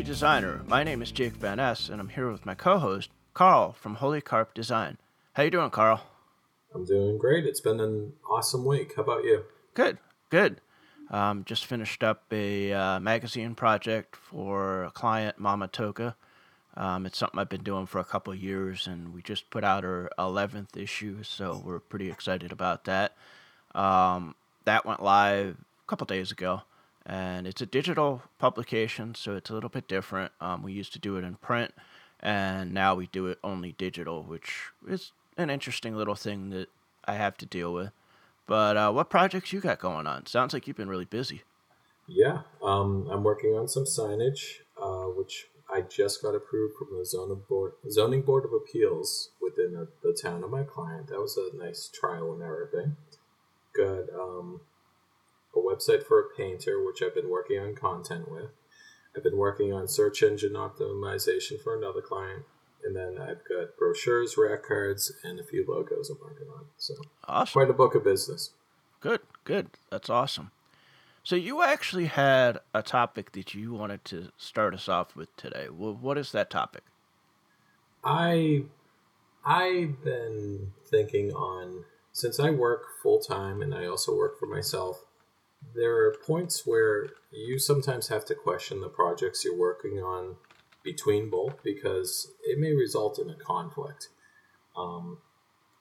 Designer. My name is Jake Van Ness, and I'm here with my co-host Carl from Holy Carp Design. How you doing, Carl? I'm doing great. It's been an awesome week. How about you? Good, good. Um, just finished up a uh, magazine project for a client, Mama Toka. Um, it's something I've been doing for a couple years, and we just put out our 11th issue, so we're pretty excited about that. Um, that went live a couple days ago and it's a digital publication, so it's a little bit different. Um, we used to do it in print, and now we do it only digital, which is an interesting little thing that I have to deal with. But uh, what projects you got going on? Sounds like you've been really busy. Yeah, um, I'm working on some signage, uh, which I just got approved from the zoning board, zoning board of appeals within the, the town of my client. That was a nice trial and error thing. Got um, a website for a painter, which I've been working on content with. I've been working on search engine optimization for another client. And then I've got brochures, rack cards, and a few logos I'm working on. So awesome. quite a book of business. Good, good. That's awesome. So you actually had a topic that you wanted to start us off with today. Well, what is that topic? I I've been thinking on since I work full time and I also work for myself there are points where you sometimes have to question the projects you're working on between both because it may result in a conflict. Um,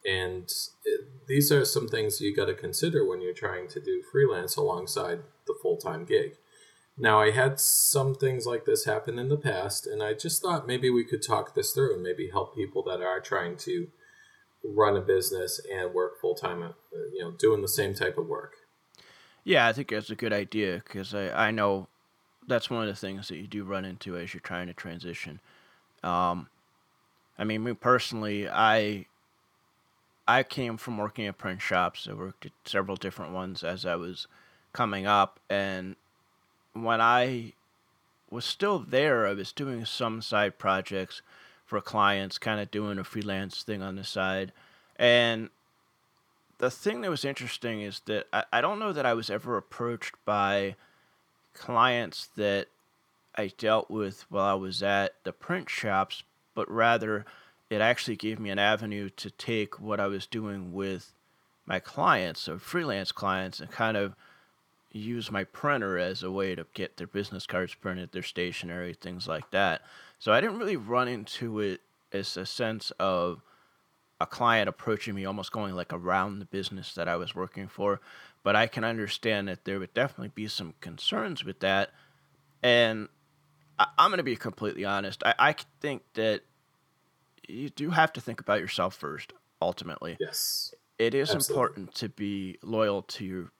and it, these are some things you got to consider when you're trying to do freelance alongside the full time gig. Now, I had some things like this happen in the past, and I just thought maybe we could talk this through and maybe help people that are trying to run a business and work full time, uh, you know, doing the same type of work. Yeah, I think that's a good idea because I, I know that's one of the things that you do run into as you're trying to transition. Um, I mean, me personally, I I came from working at print shops. I worked at several different ones as I was coming up, and when I was still there, I was doing some side projects for clients, kind of doing a freelance thing on the side, and the thing that was interesting is that I, I don't know that I was ever approached by clients that I dealt with while I was at the print shops, but rather it actually gave me an avenue to take what I was doing with my clients, so freelance clients, and kind of use my printer as a way to get their business cards printed, their stationery, things like that. So I didn't really run into it as a sense of a client approaching me almost going like around the business that I was working for. But I can understand that there would definitely be some concerns with that. And I, am going to be completely honest. I, I think that you do have to think about yourself first, ultimately. Yes. It is Absolutely. important to be loyal to your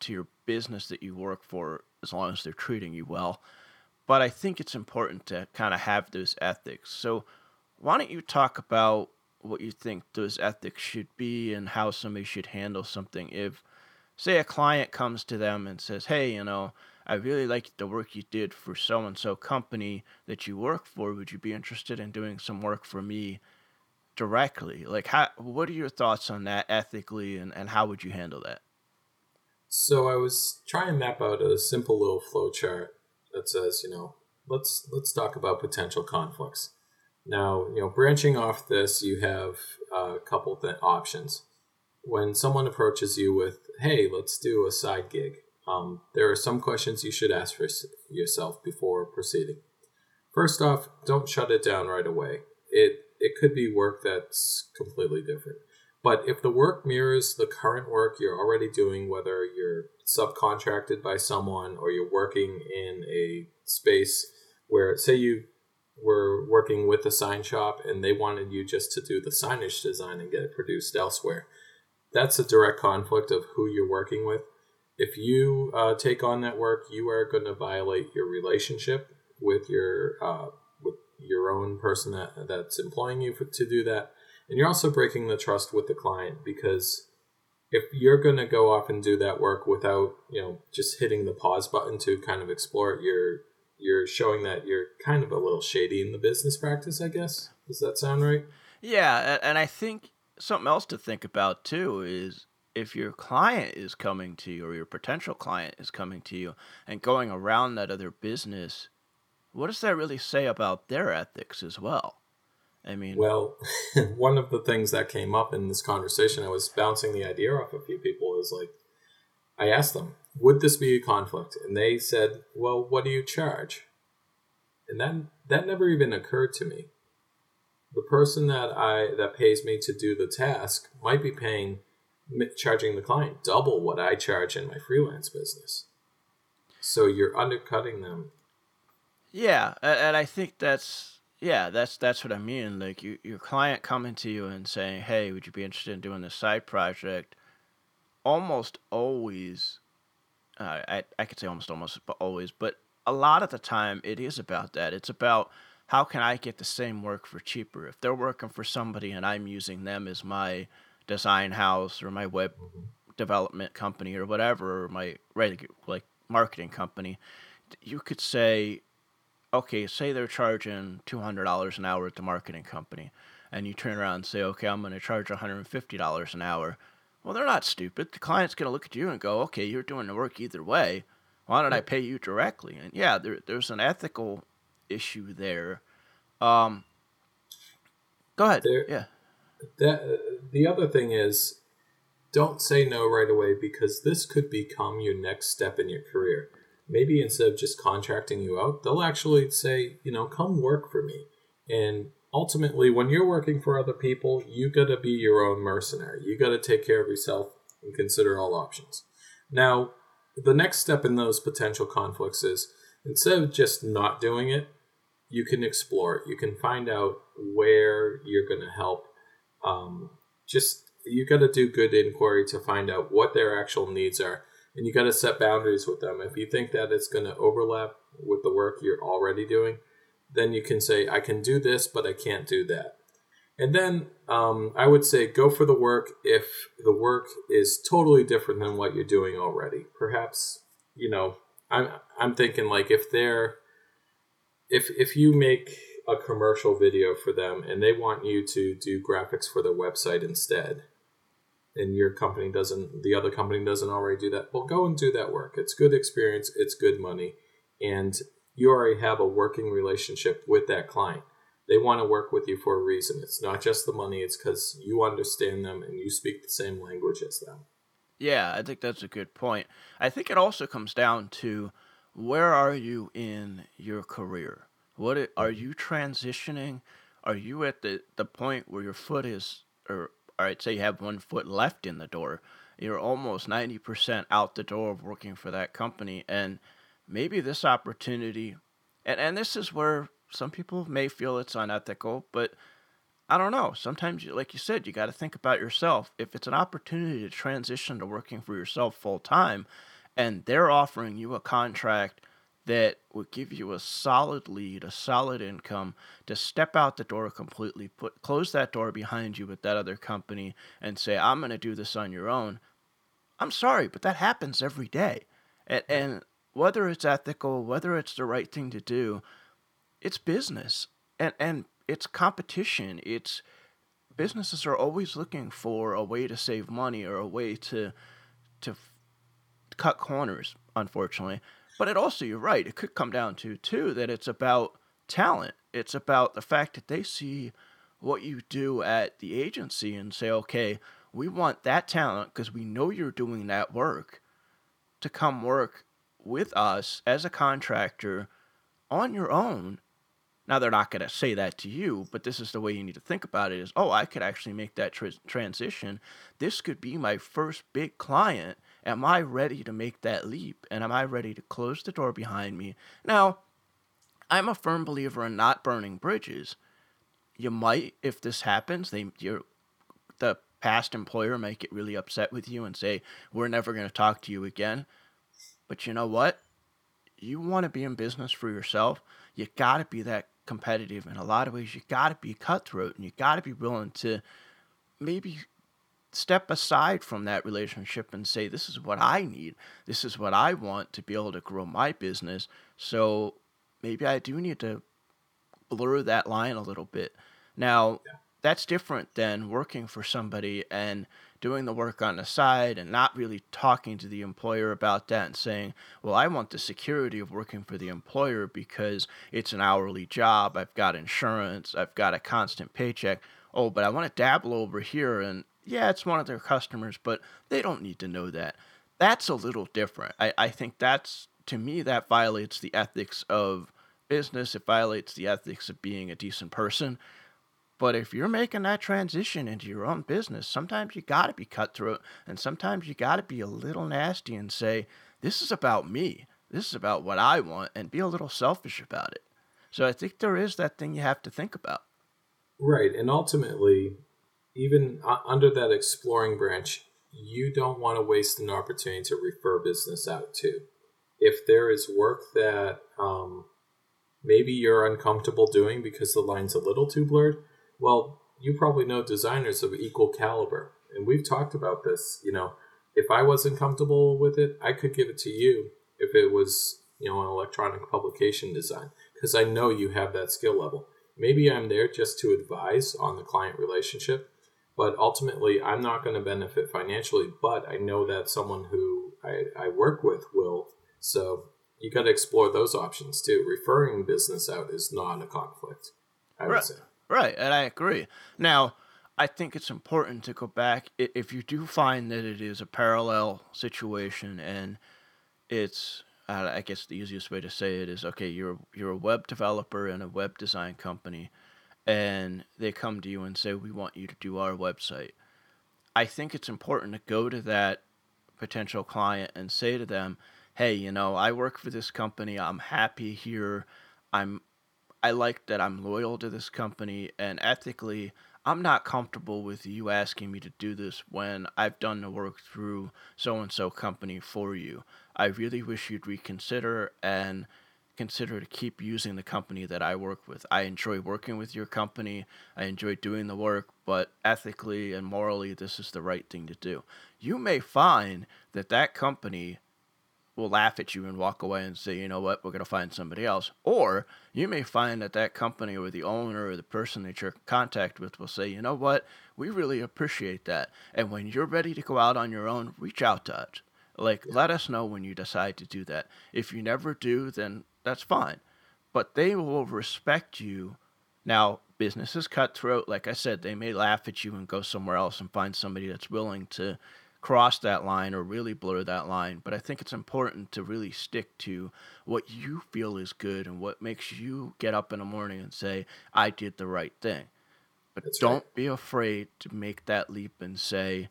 to your business that you work for as long as they're treating you well. But I think it's important to kind of have those ethics. So why don't you talk about what you think those ethics should be and how somebody should handle something. If say a client comes to them and says hey you know i really like the work you did for so and so company that you work for. Would you be interested in doing some work for me directly? Like how what are your thoughts on that ethically and, and how would you handle that? So i was trying to map out a simple little flow chart that says you know let's let's talk about potential conflicts now, you know, branching off this, you have a couple th- options. When someone approaches you with, "Hey, let's do a side gig," um, there are some questions you should ask for yourself before proceeding. First off, don't shut it down right away. It it could be work that's completely different. But if the work mirrors the current work you're already doing, whether you're subcontracted by someone or you're working in a space where, say, you were working with the sign shop and they wanted you just to do the signage design and get it produced elsewhere. That's a direct conflict of who you're working with. If you uh, take on that work, you are going to violate your relationship with your uh, with your own person that that's employing you for, to do that, and you're also breaking the trust with the client because if you're going to go off and do that work without you know just hitting the pause button to kind of explore your you're showing that you're kind of a little shady in the business practice, I guess. Does that sound right? Yeah, and I think something else to think about too is if your client is coming to you or your potential client is coming to you and going around that other business, what does that really say about their ethics as well? I mean, well, one of the things that came up in this conversation, I was bouncing the idea off a few people, is like, I asked them, would this be a conflict? And they said, well, what do you charge? And that, that never even occurred to me. The person that I that pays me to do the task might be paying charging the client double what I charge in my freelance business. So you're undercutting them. Yeah, and I think that's yeah, that's that's what I mean. Like you, your client coming to you and saying, "Hey, would you be interested in doing this side project?" Almost always, uh, I I could say almost almost, but always, but a lot of the time it is about that. It's about how can I get the same work for cheaper? If they're working for somebody and I'm using them as my design house or my web development company or whatever, or my like marketing company, you could say, okay, say they're charging two hundred dollars an hour at the marketing company, and you turn around and say, okay, I'm going to charge one hundred and fifty dollars an hour. Well, they're not stupid. The client's going to look at you and go, okay, you're doing the work either way. Why don't I pay you directly? And yeah, there, there's an ethical issue there. Um, go ahead. There, yeah. That the other thing is, don't say no right away because this could become your next step in your career maybe instead of just contracting you out, they'll actually say, you know, come work for me. And ultimately, when you're working for other people, you got to be your own mercenary. You got to take care of yourself and consider all options. Now, the next step in those potential conflicts is instead of just not doing it, you can explore it. You can find out where you're going to help. Um, just you got to do good inquiry to find out what their actual needs are and you got to set boundaries with them. If you think that it's going to overlap with the work you're already doing, then you can say, I can do this, but I can't do that. And then um, I would say go for the work if the work is totally different than what you're doing already. Perhaps, you know, I'm, I'm thinking like if they're, if, if you make a commercial video for them and they want you to do graphics for their website instead, and your company doesn't the other company doesn't already do that well go and do that work it's good experience it's good money and you already have a working relationship with that client. They want to work with you for a reason. It's not just the money it's because you understand them and you speak the same language as them. Yeah i think that's a good point. I think it also comes down to where are you in your career? What are you transitioning? Are you at the, the point where your foot is or all right, say you have one foot left in the door, you're almost 90% out the door of working for that company. And maybe this opportunity, and, and this is where some people may feel it's unethical, but I don't know. Sometimes, like you said, you got to think about yourself. If it's an opportunity to transition to working for yourself full time, and they're offering you a contract that would give you a solid lead, a solid income to step out the door completely, put close that door behind you with that other company and say, I'm going to do this on your own. I'm sorry, but that happens every day. And, and whether it's ethical, whether it's the right thing to do, it's business and, and it's competition. It's businesses are always looking for a way to save money or a way to, to cut corners, unfortunately. But it also, you're right, it could come down to, too, that it's about talent. It's about the fact that they see what you do at the agency and say, okay, we want that talent because we know you're doing that work to come work with us as a contractor on your own. Now, they're not going to say that to you, but this is the way you need to think about it is, oh, I could actually make that tra- transition. This could be my first big client Am I ready to make that leap? And am I ready to close the door behind me? Now, I'm a firm believer in not burning bridges. You might, if this happens, they you the past employer might get really upset with you and say, "We're never going to talk to you again." But you know what? You want to be in business for yourself. You got to be that competitive in a lot of ways. You got to be cutthroat, and you got to be willing to maybe step aside from that relationship and say, this is what I need. This is what I want to be able to grow my business. So maybe I do need to blur that line a little bit. Now, yeah. that's different than working for somebody and doing the work on the side and not really talking to the employer about that and saying, well, I want the security of working for the employer because it's an hourly job. I've got insurance. I've got a constant paycheck. Oh, but I want to dabble over here. And yeah, it's one of their customers, but they don't need to know that. That's a little different. I, I think that's, to me, that violates the ethics of business. It violates the ethics of being a decent person but if you're making that transition into your own business, sometimes you got to be cutthroat and sometimes you got to be a little nasty and say, this is about me. This is about what I want and be a little selfish about it. So I think there is that thing you have to think about. Right. And ultimately, even under that exploring branch, you don't want to waste an opportunity to refer business out too. If there is work that um, maybe you're uncomfortable doing because the line's a little too blurred, well, you probably know designers of equal caliber, and we've talked about this. You know, if I wasn't comfortable with it, I could give it to you if it was, you know, an electronic publication design, because I know you have that skill level. Maybe I'm there just to advise on the client relationship, but ultimately I'm not going to benefit financially, but I know that someone who I, I work with will. So you got to explore those options too. Referring business out is not a conflict, I right. say. Right, and I agree. Now, I think it's important to go back if you do find that it is a parallel situation and it's I guess the easiest way to say it is okay, you're you're a web developer and a web design company and they come to you and say we want you to do our website. I think it's important to go to that potential client and say to them, "Hey, you know, I work for this company. I'm happy here. I'm I like that I'm loyal to this company and ethically I'm not comfortable with you asking me to do this when I've done the work through so and so company for you. I really wish you'd reconsider and consider to keep using the company that I work with. I enjoy working with your company. I enjoy doing the work, but ethically and morally this is the right thing to do. You may find that that company will laugh at you and walk away and say, you know what, we're going to find somebody else. Or you may find that that company or the owner or the person that you're in contact with will say, you know what, we really appreciate that. And when you're ready to go out on your own, reach out to us. Like, let us know when you decide to do that. If you never do, then that's fine. But they will respect you. Now, business is cutthroat. Like I said, they may laugh at you and go somewhere else and find somebody that's willing to cross that line or really blur that line. But I think it's important to really stick to what you feel is good and what makes you get up in the morning and say, I did the right thing. But That's don't right. be afraid to make that leap and say,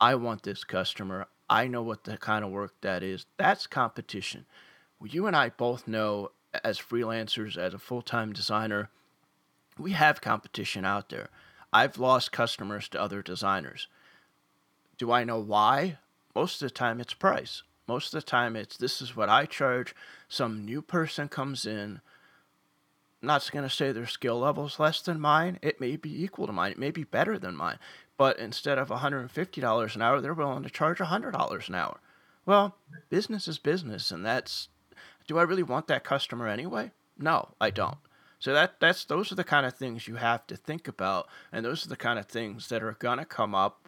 I want this customer. I know what the kind of work that is. That's competition. Well, you and I both know as freelancers, as a full time designer, we have competition out there. I've lost customers to other designers. Do I know why? Most of the time it's price. Most of the time it's this is what I charge. Some new person comes in, not going to say their skill level's less than mine. It may be equal to mine. It may be better than mine. But instead of $150 an hour, they're willing to charge $100 an hour. Well, business is business, and that's. Do I really want that customer anyway? No, I don't. So that that's those are the kind of things you have to think about, and those are the kind of things that are gonna come up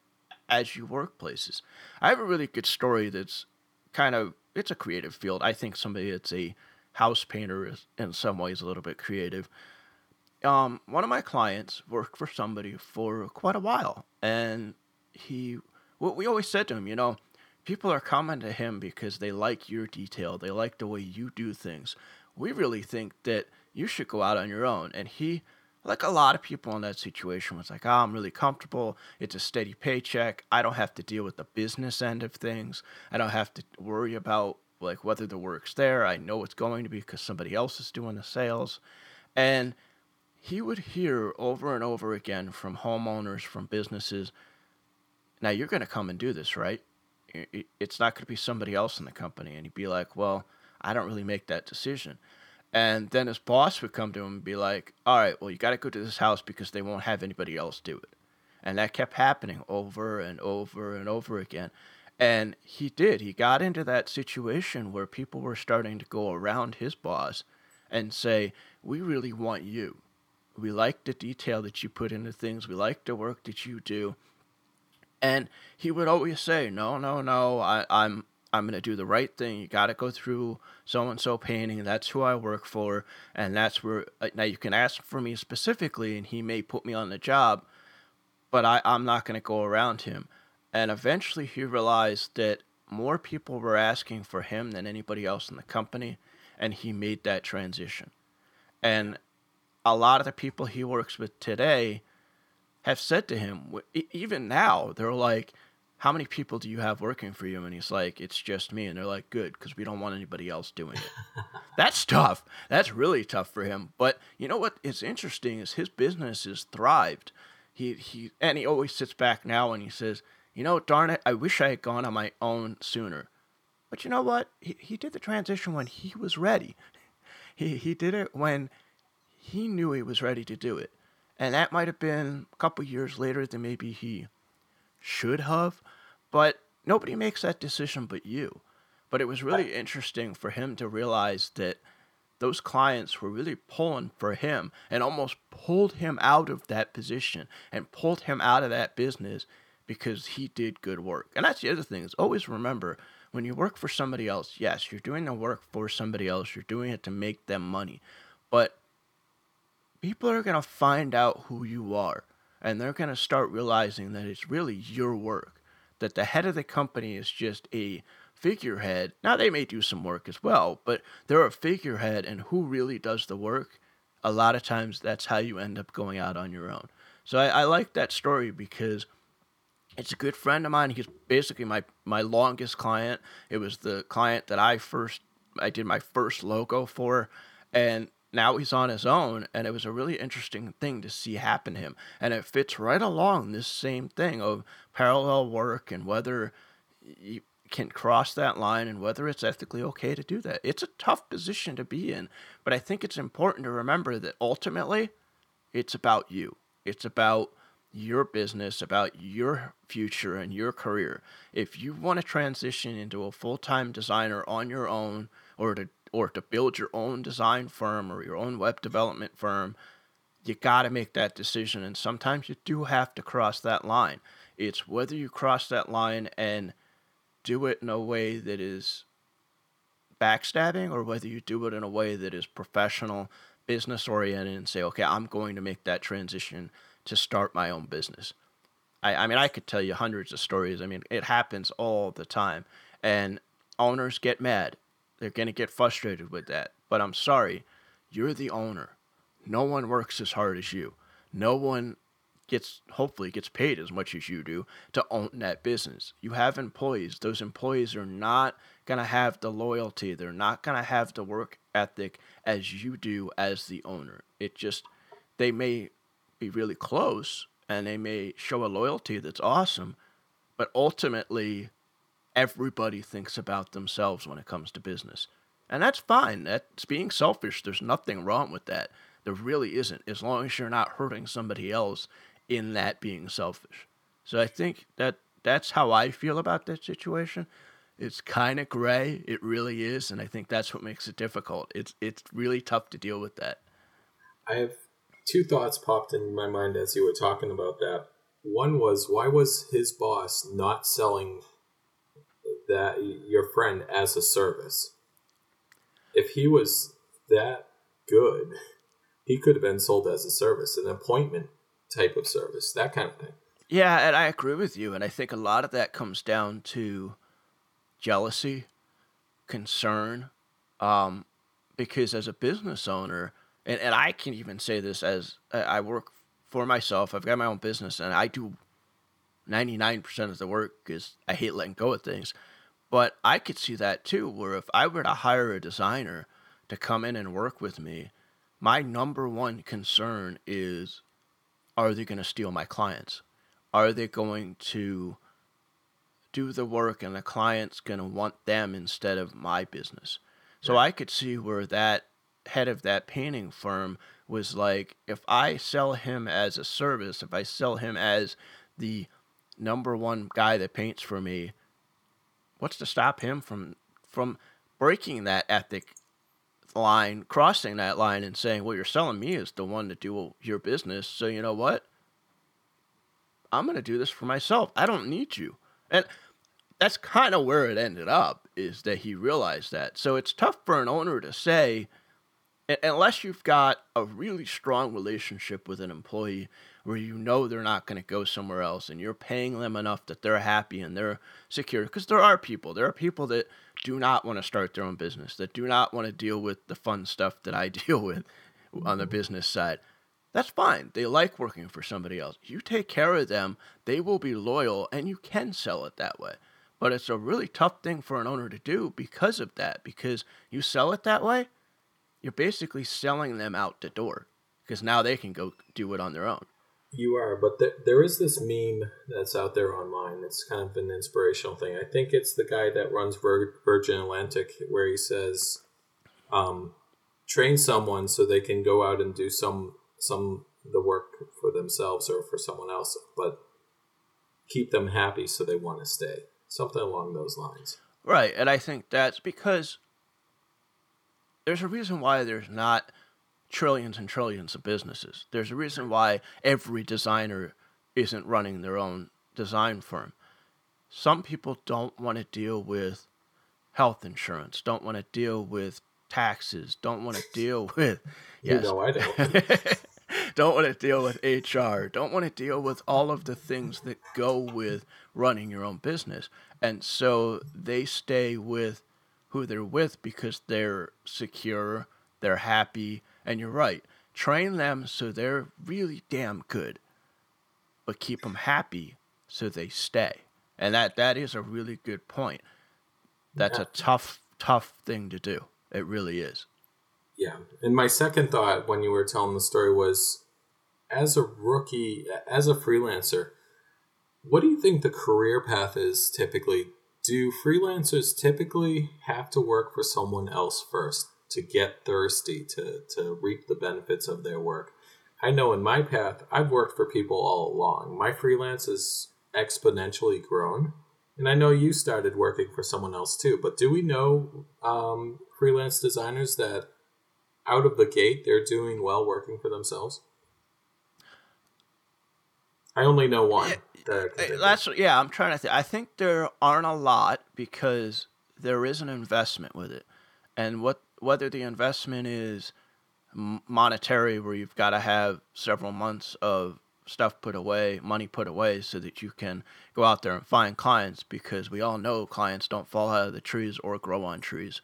as you work places. I have a really good story that's kind of it's a creative field. I think somebody that's a house painter is in some ways a little bit creative. Um, one of my clients worked for somebody for quite a while, and he, what we always said to him, you know, people are coming to him because they like your detail, they like the way you do things. We really think that you should go out on your own, and he like a lot of people in that situation was like, oh, I'm really comfortable. It's a steady paycheck. I don't have to deal with the business end of things. I don't have to worry about like whether the work's there. I know it's going to be because somebody else is doing the sales. And he would hear over and over again from homeowners, from businesses, now you're going to come and do this, right? It's not going to be somebody else in the company. And he'd be like, well, I don't really make that decision. And then his boss would come to him and be like, all right, well, you got to go to this house because they won't have anybody else do it. And that kept happening over and over and over again. And he did. He got into that situation where people were starting to go around his boss and say, we really want you. We like the detail that you put into things. We like the work that you do. And he would always say, "No, no, no. I, I'm I'm going to do the right thing. You got to go through so and so painting. That's who I work for, and that's where uh, now you can ask for me specifically, and he may put me on the job, but I, I'm not going to go around him. And eventually, he realized that more people were asking for him than anybody else in the company, and he made that transition. And a lot of the people he works with today have said to him, even now, they're like, how many people do you have working for you? And he's like, it's just me. And they're like, good, because we don't want anybody else doing it. That's tough. That's really tough for him. But you know what is interesting is his business has thrived. He he and he always sits back now and he says, you know, darn it, I wish I had gone on my own sooner. But you know what? He he did the transition when he was ready. He he did it when he knew he was ready to do it. And that might have been a couple years later than maybe he should have, but nobody makes that decision but you. But it was really interesting for him to realize that those clients were really pulling for him and almost pulled him out of that position and pulled him out of that business because he did good work. And that's the other thing is always remember when you work for somebody else, yes, you're doing the work for somebody else, you're doing it to make them money. But people are going to find out who you are and they're going to start realizing that it's really your work, that the head of the company is just a figurehead. Now, they may do some work as well, but they're a figurehead, and who really does the work, a lot of times that's how you end up going out on your own. So I, I like that story because it's a good friend of mine. He's basically my, my longest client. It was the client that I first I did my first logo for, and now he's on his own and it was a really interesting thing to see happen to him. And it fits right along this same thing of parallel work and whether you can cross that line and whether it's ethically okay to do that. It's a tough position to be in but i think it's important to remember that ultimately it's about you. It's about your business, about your future and your career. If you want to transition into a full time designer on your own or to or to build your own design firm or your own web development firm, you got to make that decision. And sometimes you do have to cross that line. It's whether you cross that line and do it in a way that is backstabbing or whether you do it in a way that is professional, business oriented, and say, okay, I'm going to make that transition to start my own business. I, I mean, I could tell you hundreds of stories. I mean, it happens all the time. And owners get mad they're going to get frustrated with that. But I'm sorry, you're the owner. No one works as hard as you. No one gets hopefully gets paid as much as you do to own that business. You have employees. Those employees are not going to have the loyalty. They're not going to have the work ethic as you do as the owner. It just they may be really close and they may show a loyalty that's awesome, but ultimately everybody thinks about themselves when it comes to business. And that's fine. That's being selfish. There's nothing wrong with that. There really isn't, as long as you're not hurting somebody else in that being selfish. So I think that that's how I feel about that situation. It's kind of gray. It really is, and I think that's what makes it difficult. It's it's really tough to deal with that. I have two thoughts popped in my mind as you were talking about that. One was why was his boss not selling that your friend as a service. If he was that good, he could have been sold as a service, an appointment type of service, that kind of thing. Yeah, and I agree with you. And I think a lot of that comes down to jealousy, concern, um, because as a business owner, and, and I can even say this as I work for myself, I've got my own business, and I do 99% of the work because I hate letting go of things. But I could see that too, where if I were to hire a designer to come in and work with me, my number one concern is are they going to steal my clients? Are they going to do the work and the client's going to want them instead of my business? So I could see where that head of that painting firm was like, if I sell him as a service, if I sell him as the number one guy that paints for me, what's to stop him from from breaking that ethic line, crossing that line and saying, well, you're selling me as the one to do your business. So you know what? I'm going to do this for myself. I don't need you. And that's kind of where it ended up is that he realized that. So it's tough for an owner to say, unless you've got a really strong relationship with an employee where you know they're not going to go somewhere else and you're paying them enough that they're happy and they're secure. Because there are people. There are people that do not want to start their own business that do not want to deal with the fun stuff that I deal with on the business side. That's fine. They like working for somebody else. You take care of them. They will be loyal and you can sell it that way. But it's a really tough thing for an owner to do because of that because you sell it that way you're basically selling them out the door because now they can go do it on their own. You are, but th- there is this meme that's out there online. It's kind of an inspirational thing. I think it's the guy that runs Vir- Virgin Atlantic, where he says, um, "Train someone so they can go out and do some some the work for themselves or for someone else, but keep them happy so they want to stay." Something along those lines. Right, and I think that's because there's a reason why there's not trillions and trillions of businesses. There's a reason why every designer isn't running their own design firm. Some people don't want to deal with health insurance, don't want to deal with taxes, don't want to deal with yes. You know I don't. don't want to deal with HR, don't want to deal with all of the things that go with running your own business. And so they stay with who they're with because they're secure, they're happy, and you're right. Train them so they're really damn good, but keep them happy so they stay. And that that is a really good point. That's yeah. a tough tough thing to do. It really is. Yeah. And my second thought when you were telling the story was as a rookie, as a freelancer, what do you think the career path is typically do freelancers typically have to work for someone else first to get thirsty to, to reap the benefits of their work? I know in my path, I've worked for people all along. My freelance is exponentially grown. And I know you started working for someone else too, but do we know um, freelance designers that out of the gate they're doing well working for themselves? I only know one. That's yeah. I'm trying to think. I think there aren't a lot because there is an investment with it, and what whether the investment is monetary, where you've got to have several months of stuff put away, money put away, so that you can go out there and find clients. Because we all know clients don't fall out of the trees or grow on trees.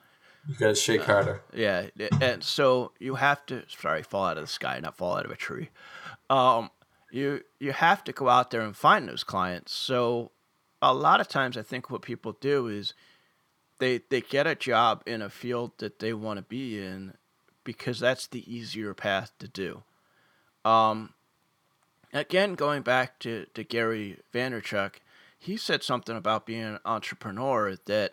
You gotta shake harder. Uh, yeah, and so you have to. Sorry, fall out of the sky, not fall out of a tree. Um, you you have to go out there and find those clients. So a lot of times I think what people do is they they get a job in a field that they want to be in because that's the easier path to do. Um, again, going back to, to Gary Vaynerchuk, he said something about being an entrepreneur that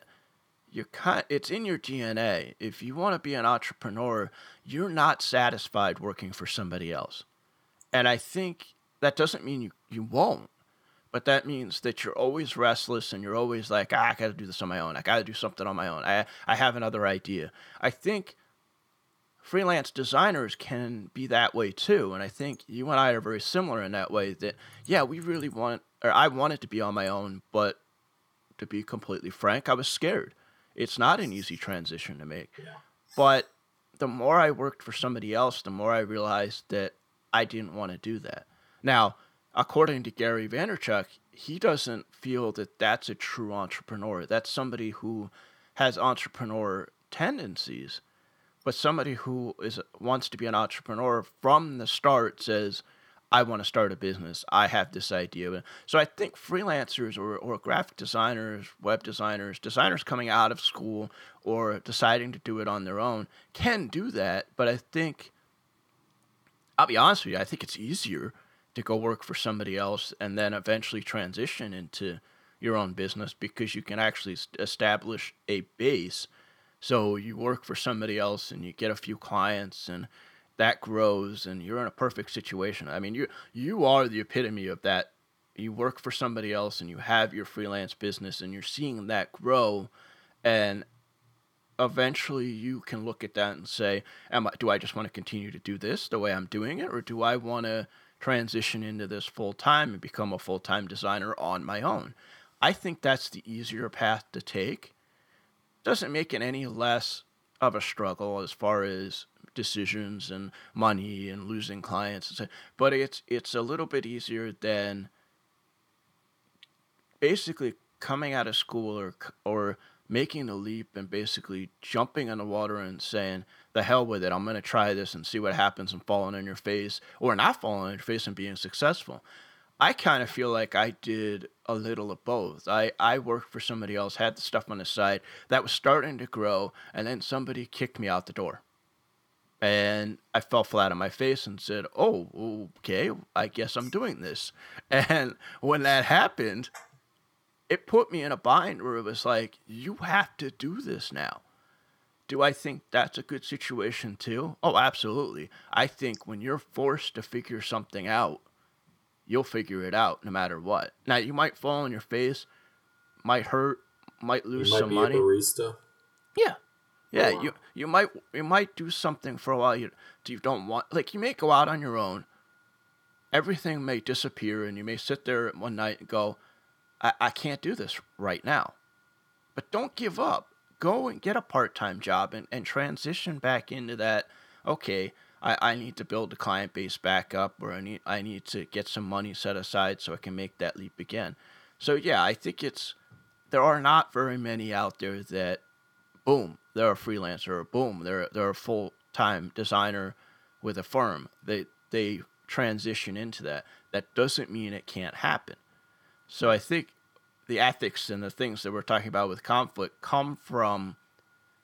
you kind it's in your DNA. If you want to be an entrepreneur, you're not satisfied working for somebody else. And I think that doesn't mean you, you won't, but that means that you're always restless and you're always like, ah, I got to do this on my own. I got to do something on my own. I, I have another idea. I think freelance designers can be that way too. And I think you and I are very similar in that way that, yeah, we really want, or I wanted to be on my own, but to be completely frank, I was scared. It's not an easy transition to make. Yeah. But the more I worked for somebody else, the more I realized that I didn't want to do that. Now, according to Gary Vaynerchuk, he doesn't feel that that's a true entrepreneur. That's somebody who has entrepreneur tendencies, but somebody who is wants to be an entrepreneur from the start says, I want to start a business. I have this idea. So I think freelancers or, or graphic designers, web designers, designers coming out of school or deciding to do it on their own can do that. But I think, I'll be honest with you, I think it's easier to go work for somebody else and then eventually transition into your own business because you can actually establish a base. So you work for somebody else and you get a few clients and that grows and you're in a perfect situation. I mean, you you are the epitome of that. You work for somebody else and you have your freelance business and you're seeing that grow and eventually you can look at that and say, "Am I? Do I just want to continue to do this the way I'm doing it, or do I want to transition into this full time and become a full time designer on my own?" I think that's the easier path to take. Doesn't make it any less of a struggle as far as decisions and money and losing clients, but it's it's a little bit easier than basically coming out of school or or making the leap and basically jumping in the water and saying, the hell with it, I'm going to try this and see what happens and falling on your face or not falling on your face and being successful. I kind of feel like I did a little of both. I, I worked for somebody else, had the stuff on the side that was starting to grow, and then somebody kicked me out the door. And I fell flat on my face and said, Oh, okay, I guess I'm doing this. And when that happened, it put me in a bind where it was like, you have to do this now. Do I think that's a good situation too? Oh, absolutely. I think when you're forced to figure something out, you'll figure it out no matter what. Now you might fall on your face, might hurt, might lose might some money. barista. Yeah, yeah. Oh, wow. You you might you might do something for a while you you don't want. Like you may go out on your own. Everything may disappear, and you may sit there one night and go, I, I can't do this right now. But don't give up. Go and get a part time job and, and transition back into that. Okay, I, I need to build the client base back up, or I need I need to get some money set aside so I can make that leap again. So yeah, I think it's there are not very many out there that boom, they're a freelancer or boom, they're they're a full time designer with a firm. They they transition into that. That doesn't mean it can't happen. So I think the ethics and the things that we're talking about with conflict come from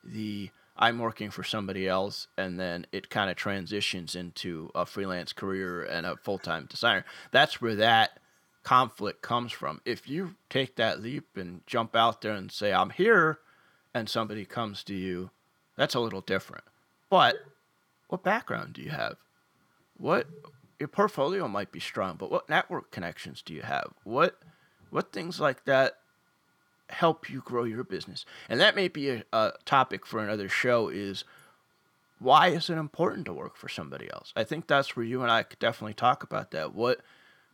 the I'm working for somebody else, and then it kind of transitions into a freelance career and a full time designer. That's where that conflict comes from. If you take that leap and jump out there and say, I'm here, and somebody comes to you, that's a little different. But what background do you have? What your portfolio might be strong, but what network connections do you have? What what things like that help you grow your business? And that may be a, a topic for another show is why is it important to work for somebody else? I think that's where you and I could definitely talk about that. What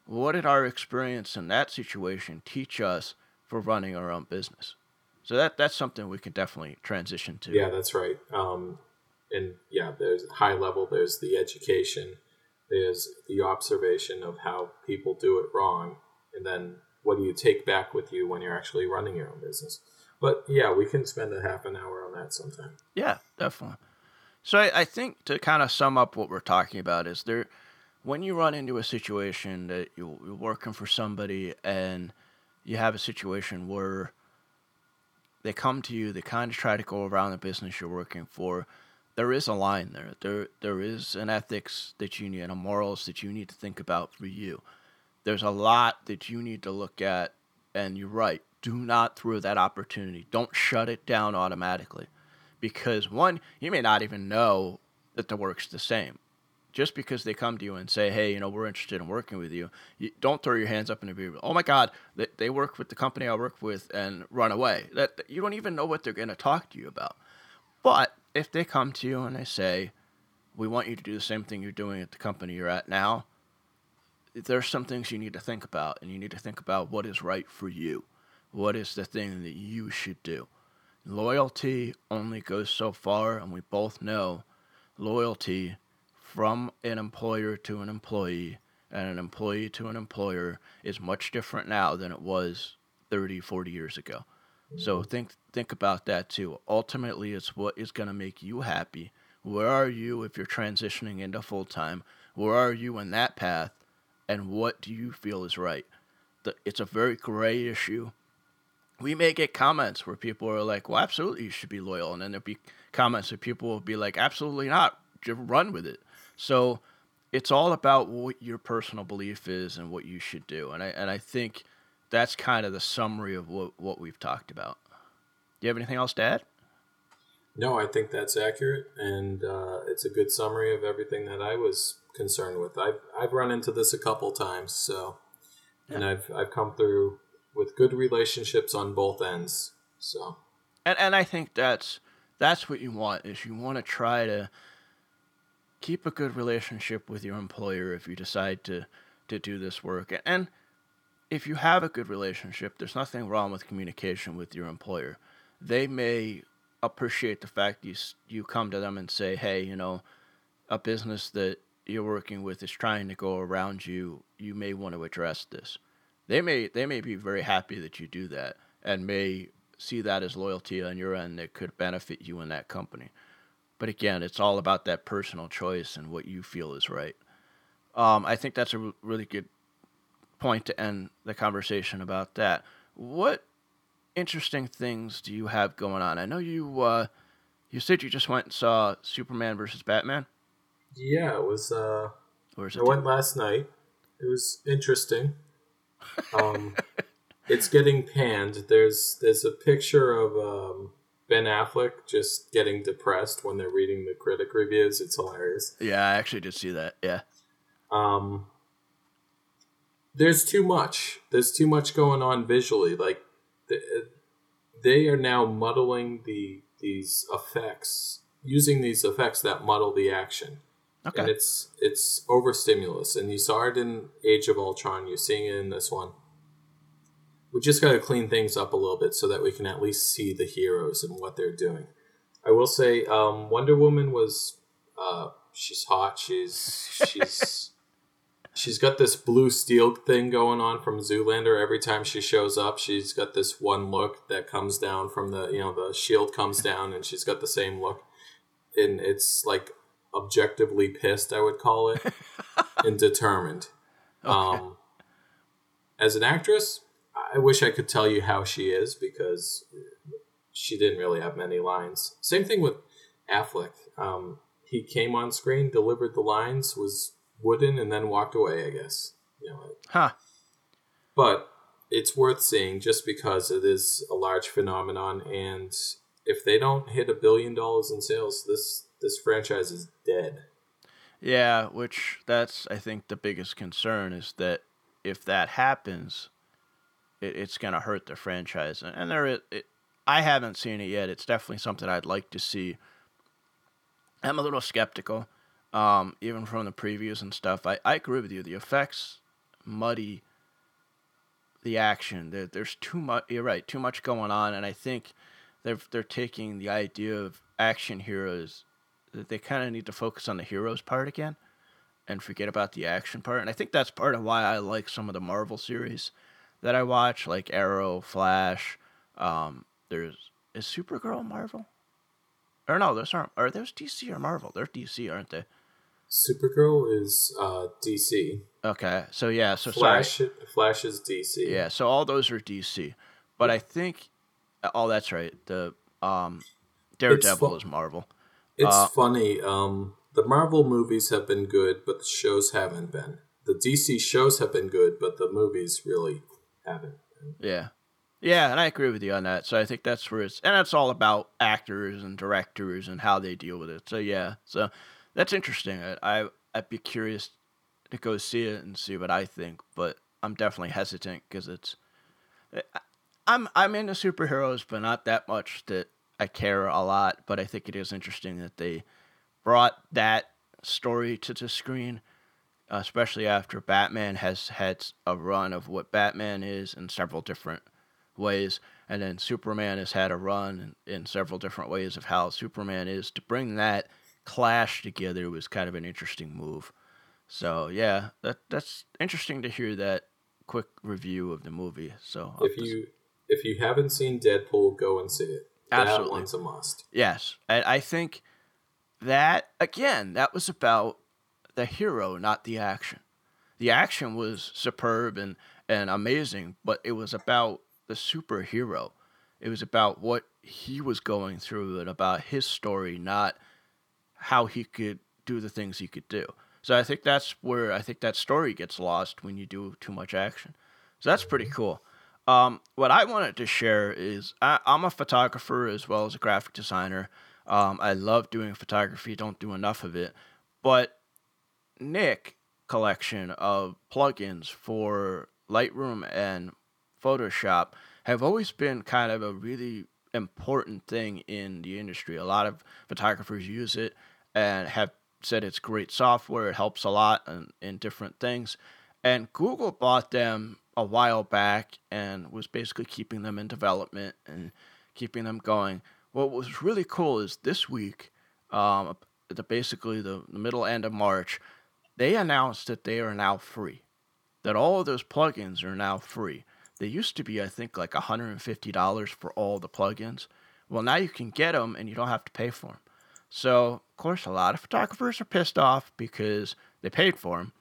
what did our experience in that situation teach us for running our own business? So that that's something we can definitely transition to. Yeah, that's right. Um, and yeah, there's high level. There's the education. There's the observation of how people do it wrong, and then what do you take back with you when you're actually running your own business? But yeah, we can spend a half an hour on that sometime. Yeah, definitely. So I, I think to kind of sum up what we're talking about is there, when you run into a situation that you, you're working for somebody and you have a situation where they come to you, they kind of try to go around the business you're working for. There is a line there. There, there is an ethics that you need and a morals that you need to think about for you there's a lot that you need to look at. And you're right. Do not throw that opportunity. Don't shut it down automatically. Because one, you may not even know that the work's the same. Just because they come to you and say, hey, you know, we're interested in working with you, you don't throw your hands up in the air. Oh my God, they, they work with the company I work with and run away. That You don't even know what they're going to talk to you about. But if they come to you and they say, we want you to do the same thing you're doing at the company you're at now, there's some things you need to think about, and you need to think about what is right for you. What is the thing that you should do? Loyalty only goes so far, and we both know loyalty from an employer to an employee and an employee to an employer is much different now than it was 30, 40 years ago. So think think about that too. Ultimately, it's what is going to make you happy. Where are you if you're transitioning into full time? Where are you in that path? And what do you feel is right? The, it's a very gray issue. We may get comments where people are like, well, absolutely, you should be loyal. And then there'll be comments where people will be like, absolutely not, just run with it. So it's all about what your personal belief is and what you should do. And I, and I think that's kind of the summary of what, what we've talked about. Do you have anything else to add? No, I think that's accurate, and uh, it's a good summary of everything that I was concerned with. I've I've run into this a couple times, so yeah. and I've I've come through with good relationships on both ends. So and and I think that's that's what you want is you want to try to keep a good relationship with your employer if you decide to to do this work and if you have a good relationship there's nothing wrong with communication with your employer they may appreciate the fact you you come to them and say hey you know a business that you're working with is trying to go around you you may want to address this they may they may be very happy that you do that and may see that as loyalty on your end that could benefit you in that company but again, it's all about that personal choice and what you feel is right. Um, I think that's a really good point to end the conversation about that. What interesting things do you have going on? I know you uh, you said you just went and saw Superman versus Batman. Yeah, it was. Uh, it I went last night. It was interesting. Um, it's getting panned. There's there's a picture of um, Ben Affleck just getting depressed when they're reading the critic reviews. It's hilarious. Yeah, I actually did see that. Yeah. Um there's too much. There's too much going on visually. Like they are now muddling the these effects, using these effects that muddle the action. Okay. And it's it's overstimulus, and you saw it in Age of Ultron. You're seeing it in this one we just got to clean things up a little bit so that we can at least see the heroes and what they're doing. I will say, um, Wonder Woman was uh, she's hot. She's she's she's got this blue steel thing going on from Zoolander. Every time she shows up, she's got this one look that comes down from the you know the shield comes down, and she's got the same look, and it's like objectively pissed. I would call it, and determined. Okay. Um, as an actress, I wish I could tell you how she is because she didn't really have many lines. Same thing with Affleck. Um, he came on screen, delivered the lines, was wooden, and then walked away. I guess you know. Huh. But it's worth seeing just because it is a large phenomenon, and if they don't hit a billion dollars in sales, this this franchise is dead. Yeah, which that's I think the biggest concern is that if that happens, it, it's going to hurt the franchise. And there, it, I haven't seen it yet. It's definitely something I'd like to see. I'm a little skeptical, um, even from the previews and stuff. I, I agree with you. The effects muddy the action. There, there's too much. You're right. Too much going on, and I think they're they're taking the idea of action heroes. That they kind of need to focus on the heroes part again, and forget about the action part. And I think that's part of why I like some of the Marvel series that I watch, like Arrow, Flash. Um, there's is Supergirl Marvel? Or no, those aren't. Are those DC or Marvel? They're DC, aren't they? Supergirl is uh, DC. Okay, so yeah, so Flash, sorry. Flash is DC. Yeah, so all those are DC, but I think, oh, that's right. The um, Daredevil is Marvel. It's uh, funny. Um, the Marvel movies have been good, but the shows haven't been. The DC shows have been good, but the movies really haven't. Yeah. Yeah, and I agree with you on that. So I think that's where it's, and that's all about actors and directors and how they deal with it. So yeah, so that's interesting. I, I I'd be curious to go see it and see what I think, but I'm definitely hesitant because it's, I'm I'm into superheroes, but not that much that I care a lot. But I think it is interesting that they brought that story to the screen especially after Batman has had a run of what Batman is in several different ways, and then Superman has had a run in, in, several different ways of how Superman is. To bring that clash together was kind of an interesting move. So yeah, that that's interesting to hear that quick review of the movie. So if you if you haven't seen Deadpool, go and see it. Absolutely, that one's a must. Yes, and I think that again, that was about the hero, not the action. The action was superb and, and amazing, but it was about the superhero. It was about what he was going through and about his story, not how he could do the things he could do. So I think that's where I think that story gets lost when you do too much action. So that's pretty mm-hmm. cool. Um, what I wanted to share is I, am a photographer as well as a graphic designer. Um, I love doing photography, don't do enough of it. But Nik collection of plugins for Lightroom and Photoshop have always been kind of a really important thing in the industry. A lot of photographers use it and have said it's great software. It helps a lot in, in different things. And Google bought them a while back and was basically keeping them in development and keeping them going. What was really cool is this week, um, the basically the, the middle end of March, they announced that they are now free. That all of those plugins are now free. They used to be, I think, like $150 for all the plugins. Well, now you can get them and you don't have to pay for them. So, of course, a lot of photographers are pissed off because they paid for them.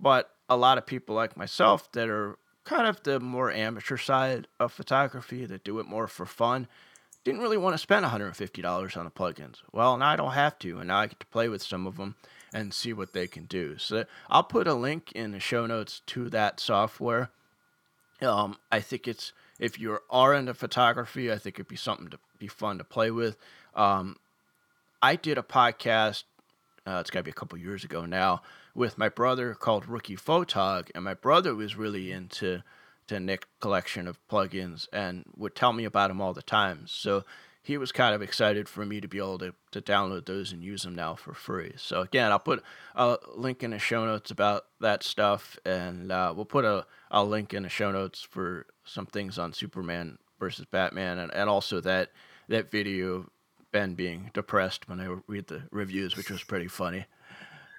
But a lot of people like myself that are kind of the more amateur side of photography that do it more for fun didn't really want to spend $150 on the plugins. Well, now I don't have to, and now I get to play with some of them and see what they can do. So I'll put a link in the show notes to that software. Um, I think it's if you are into photography, I think it'd be something to be fun to play with. Um, I did a podcast. Uh, it's got to be a couple years ago now with my brother called Rookie Photog, and my brother was really into to Nik collection of plugins and would tell me about them all the time. So he was kind of excited for me to be able to, to download those and use them now for free. So again, I'll put a link in the show notes about that stuff, and uh, we'll put a, a link in the show notes for some things on Superman versus Batman, and, and also that that video Ben being depressed when I read the reviews, which was pretty funny.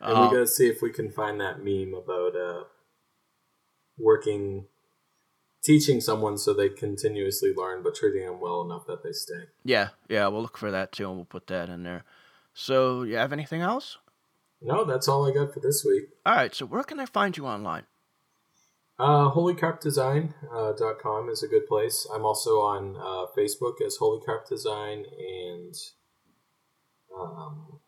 And um, we gotta see if we can find that meme about uh, working, teaching someone so they continuously learn, but treating them well enough that they stay. Yeah, yeah, we'll look for that too, and we'll put that in there. So, you have anything else? No, that's all I got for this week. All right, so where can I find you online? Uh, holycarpdesign.com uh, is a good place. I'm also on uh, Facebook as Holy Carp Design, and um,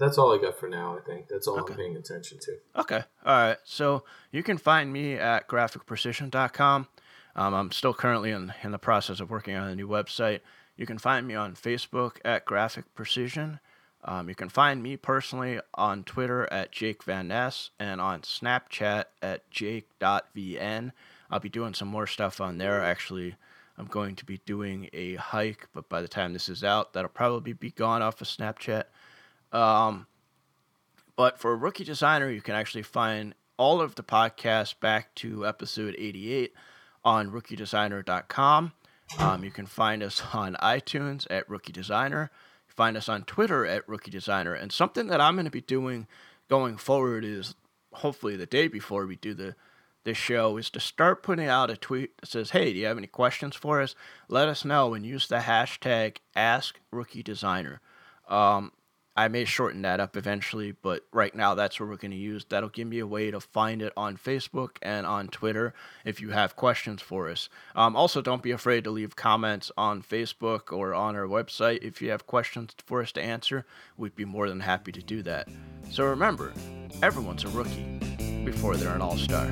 that's all I got for now. I think that's all okay. I'm paying attention to. Okay, all right. So you can find me at graphicprecision.com. Um, I'm still currently in, in the process of working on a new website. You can find me on Facebook at Graphic Precision. Um, you can find me personally on Twitter at Jake Van Ness and on Snapchat at Jake.vn. I'll be doing some more stuff on there. Actually, I'm going to be doing a hike, but by the time this is out, that'll probably be gone off of Snapchat. Um, but for rookie designer, you can actually find all of the podcasts back to episode 88 on rookiedesigner.com. Um, you can find us on iTunes at Rookie Designer. Find us on Twitter at Rookie Designer. And something that I'm going to be doing going forward is hopefully the day before we do the this show is to start putting out a tweet that says, "Hey, do you have any questions for us? Let us know and use the hashtag ask AskRookieDesigner." Um, I may shorten that up eventually, but right now that's what we're going to use. That'll give me a way to find it on Facebook and on Twitter if you have questions for us. Um, also, don't be afraid to leave comments on Facebook or on our website if you have questions for us to answer. We'd be more than happy to do that. So remember, everyone's a rookie before they're an all star.